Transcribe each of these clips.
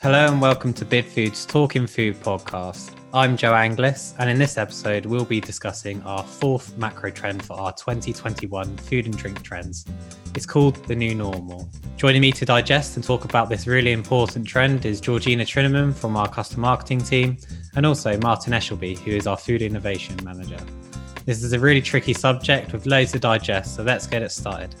Hello and welcome to Bidfood's Talking Food podcast. I'm Joe Anglis, and in this episode, we'll be discussing our fourth macro trend for our 2021 food and drink trends. It's called the new normal. Joining me to digest and talk about this really important trend is Georgina Trineman from our customer marketing team, and also Martin Eshelby, who is our food innovation manager. This is a really tricky subject with loads to digest, so let's get it started.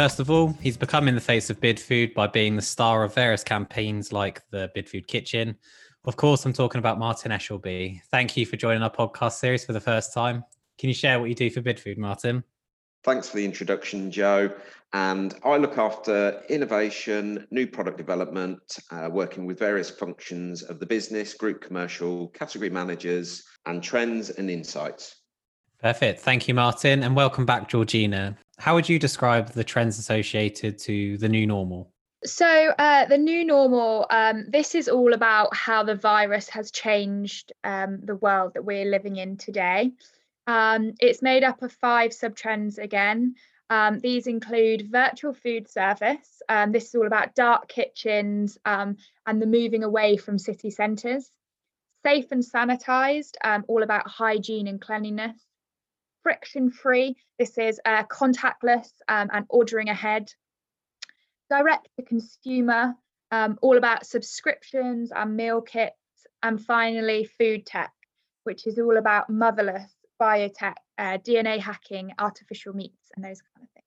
First of all, he's becoming the face of Bidfood by being the star of various campaigns like the Bidfood Kitchen. Of course, I'm talking about Martin Eshelby. Thank you for joining our podcast series for the first time. Can you share what you do for Bidfood, Martin? Thanks for the introduction, Joe. And I look after innovation, new product development, uh, working with various functions of the business, group commercial, category managers, and trends and insights. Perfect. Thank you, Martin. And welcome back, Georgina. How would you describe the trends associated to the new normal? So, uh, the new normal, um, this is all about how the virus has changed um, the world that we're living in today. Um, it's made up of five sub trends again. Um, these include virtual food service. Um, this is all about dark kitchens um, and the moving away from city centres. Safe and sanitised, all about hygiene and cleanliness friction free. This is uh, contactless um, and ordering ahead. Direct to consumer, um, all about subscriptions and meal kits. And finally, food tech, which is all about motherless, biotech, uh, DNA hacking, artificial meats, and those kind of things.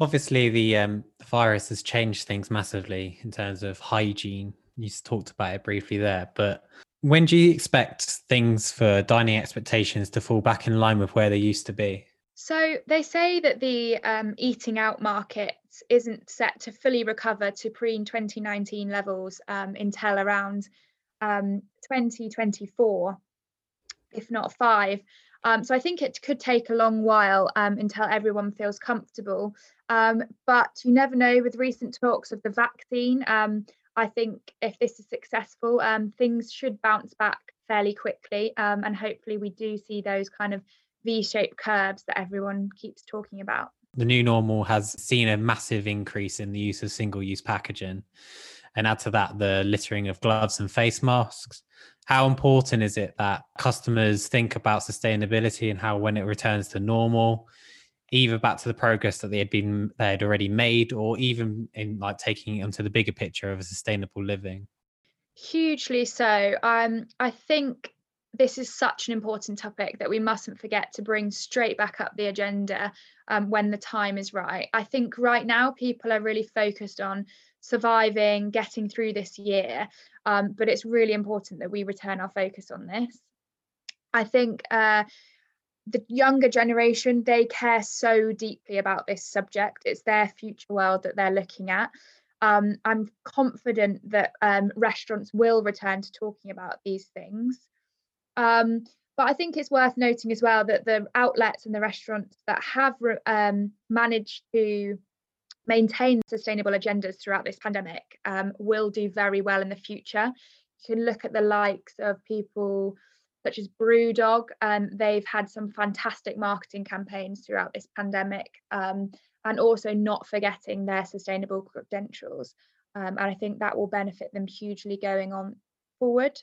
Obviously, the, um, the virus has changed things massively in terms of hygiene. You talked about it briefly there, but when do you expect things for dining expectations to fall back in line with where they used to be? So they say that the um, eating out market isn't set to fully recover to pre 2019 levels um, until around um, 2024, if not five. Um, so I think it could take a long while um, until everyone feels comfortable. Um, but you never know with recent talks of the vaccine. I think if this is successful, um, things should bounce back fairly quickly. Um, and hopefully, we do see those kind of V shaped curves that everyone keeps talking about. The new normal has seen a massive increase in the use of single use packaging. And add to that the littering of gloves and face masks. How important is it that customers think about sustainability and how, when it returns to normal, either back to the progress that they had been they had already made or even in like taking it onto the bigger picture of a sustainable living? Hugely so. Um i think this is such an important topic that we mustn't forget to bring straight back up the agenda um, when the time is right. I think right now people are really focused on surviving getting through this year um, but it's really important that we return our focus on this. I think uh, the younger generation they care so deeply about this subject. It's their future world that they're looking at. Um, i'm confident that um, restaurants will return to talking about these things. Um, but i think it's worth noting as well that the outlets and the restaurants that have um, managed to maintain sustainable agendas throughout this pandemic um, will do very well in the future. You can look at the likes of people such as Brewdog. Um, they've had some fantastic marketing campaigns throughout this pandemic, um, and also not forgetting their sustainable credentials. Um, and I think that will benefit them hugely going on forward.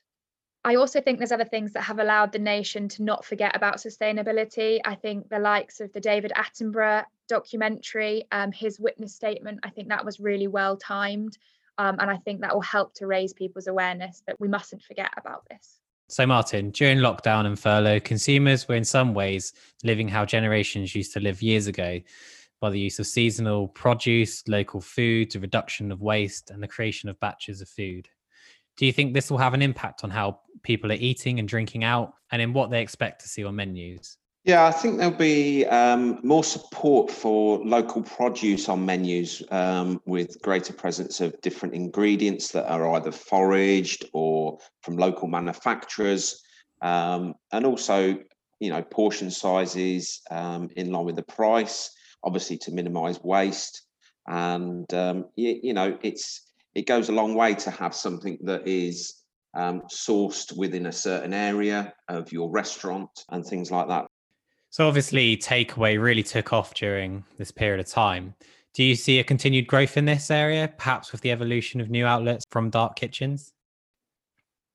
I also think there's other things that have allowed the nation to not forget about sustainability. I think the likes of the David Attenborough documentary, um, his witness statement, I think that was really well timed. Um, and I think that will help to raise people's awareness that we mustn't forget about this. So, Martin, during lockdown and furlough, consumers were in some ways living how generations used to live years ago by the use of seasonal produce, local foods, a reduction of waste, and the creation of batches of food. Do you think this will have an impact on how people are eating and drinking out and in what they expect to see on menus? Yeah, I think there'll be um, more support for local produce on menus um, with greater presence of different ingredients that are either foraged or from local manufacturers. Um, and also, you know, portion sizes um, in line with the price, obviously to minimize waste. And, um, you, you, know, it's it goes a long way to have something that is um, sourced within a certain area of your restaurant and things like that. So obviously, takeaway really took off during this period of time. Do you see a continued growth in this area, perhaps with the evolution of new outlets from dark kitchens?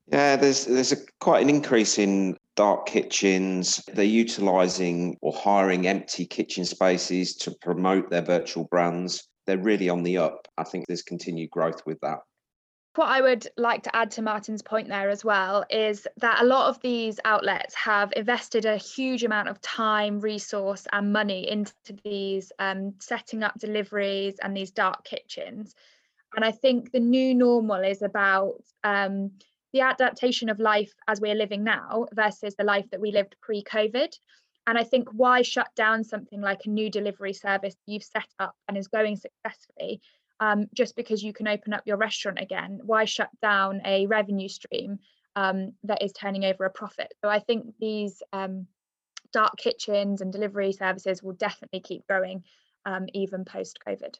Yeah, there's there's a quite an increase in dark kitchens. They're utilising or hiring empty kitchen spaces to promote their virtual brands. They're really on the up. I think there's continued growth with that. What I would like to add to Martin's point there as well is that a lot of these outlets have invested a huge amount of time, resource, and money into these um, setting up deliveries and these dark kitchens. And I think the new normal is about um, the adaptation of life as we're living now versus the life that we lived pre COVID. And I think why shut down something like a new delivery service you've set up and is going successfully um, just because you can open up your restaurant again? Why shut down a revenue stream um, that is turning over a profit? So I think these um, dark kitchens and delivery services will definitely keep growing um, even post COVID.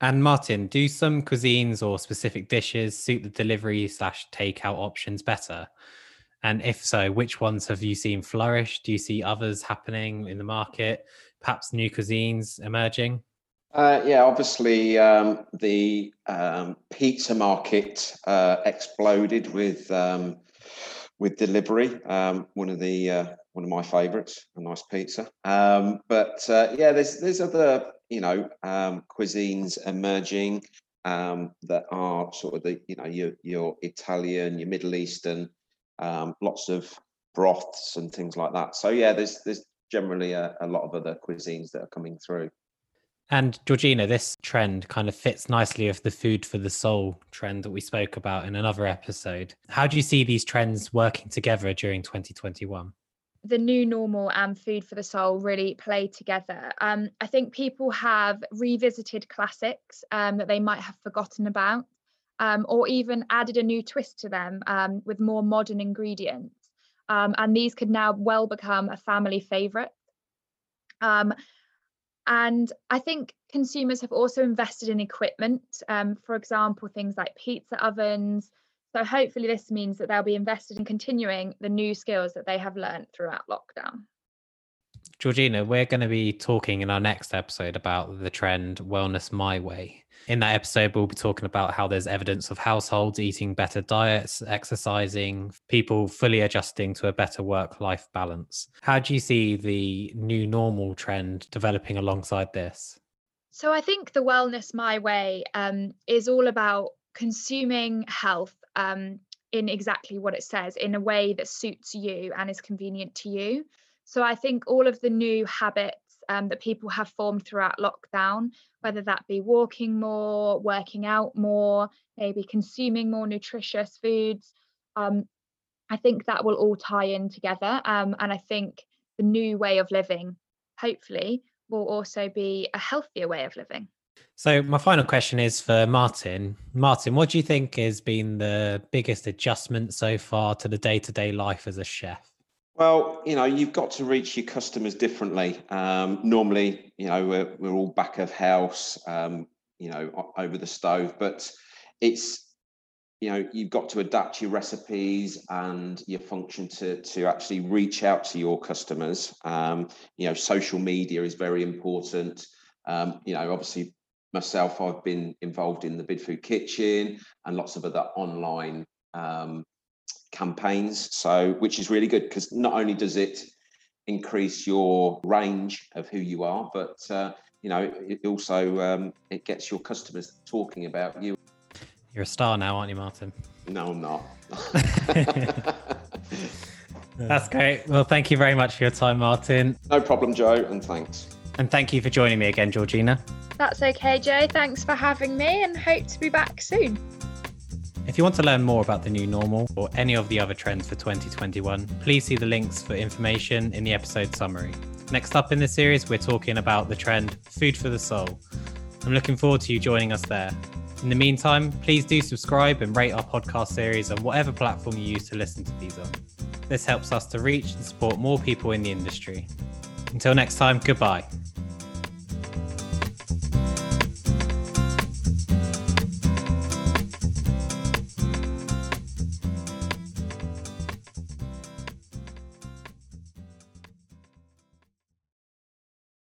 And Martin, do some cuisines or specific dishes suit the delivery slash takeout options better? And if so, which ones have you seen flourish? Do you see others happening in the market? Perhaps new cuisines emerging? Uh, yeah, obviously um, the um, pizza market uh, exploded with um, with delivery. Um, one of the uh, one of my favourites, a nice pizza. Um, but uh, yeah, there's there's other you know um, cuisines emerging that are sort of the you know your your Italian, your Middle Eastern, lots of broths and things like that. So yeah, there's there's generally a, a lot of other cuisines that are coming through. And Georgina, this trend kind of fits nicely with the food for the soul trend that we spoke about in another episode. How do you see these trends working together during 2021? the new normal and food for the soul really play together. Um, I think people have revisited classics um, that they might have forgotten about, um, or even added a new twist to them um, with more modern ingredients. Um, and these could now well become a family favourite. Um, and I think consumers have also invested in equipment, for example, things like pizza ovens, so hopefully this means that they'll be invested in continuing the new skills that they have learned throughout lockdown. Georgina, we're going to be talking in our next episode about the trend Wellness My Way. In that episode, we'll be talking about how there's evidence of households eating better diets, exercising, people fully adjusting to a better work life balance. How do you see the new normal trend developing alongside this? So, I think the Wellness My Way um, is all about consuming health um, in exactly what it says in a way that suits you and is convenient to you. So I think all of the new habits um, that people have formed throughout lockdown, whether that be walking more, working out more, maybe consuming more nutritious foods, um, I think that will all tie in together. Um, and I think the new way of living, hopefully, will also be a healthier way of living. So my final question is for Martin. Martin, what do you think has been the biggest adjustment so far to the day-to-day life as a chef? Well, you know, you've got to reach your customers differently. Um, normally, you know, we're, we're all back of house, um, you know, over the stove, but it's, you know, you've got to adapt your recipes and your function to to actually reach out to your customers. Um, you know, social media is very important. Um, you know, obviously myself, I've been involved in the Bidfood Kitchen and lots of other online um, campaigns. So, which is really good because not only does it increase your range of who you are, but uh, you know, it also um, it gets your customers talking about you. You're a star now, aren't you, Martin? No, I'm not. That's great. Well, thank you very much for your time, Martin. No problem, Joe, and thanks. And thank you for joining me again, Georgina. That's okay, Joe. Thanks for having me and hope to be back soon. If you want to learn more about the new normal or any of the other trends for 2021, please see the links for information in the episode summary. Next up in the series, we're talking about the trend Food for the Soul. I'm looking forward to you joining us there. In the meantime, please do subscribe and rate our podcast series on whatever platform you use to listen to these on. This helps us to reach and support more people in the industry. Until next time, goodbye.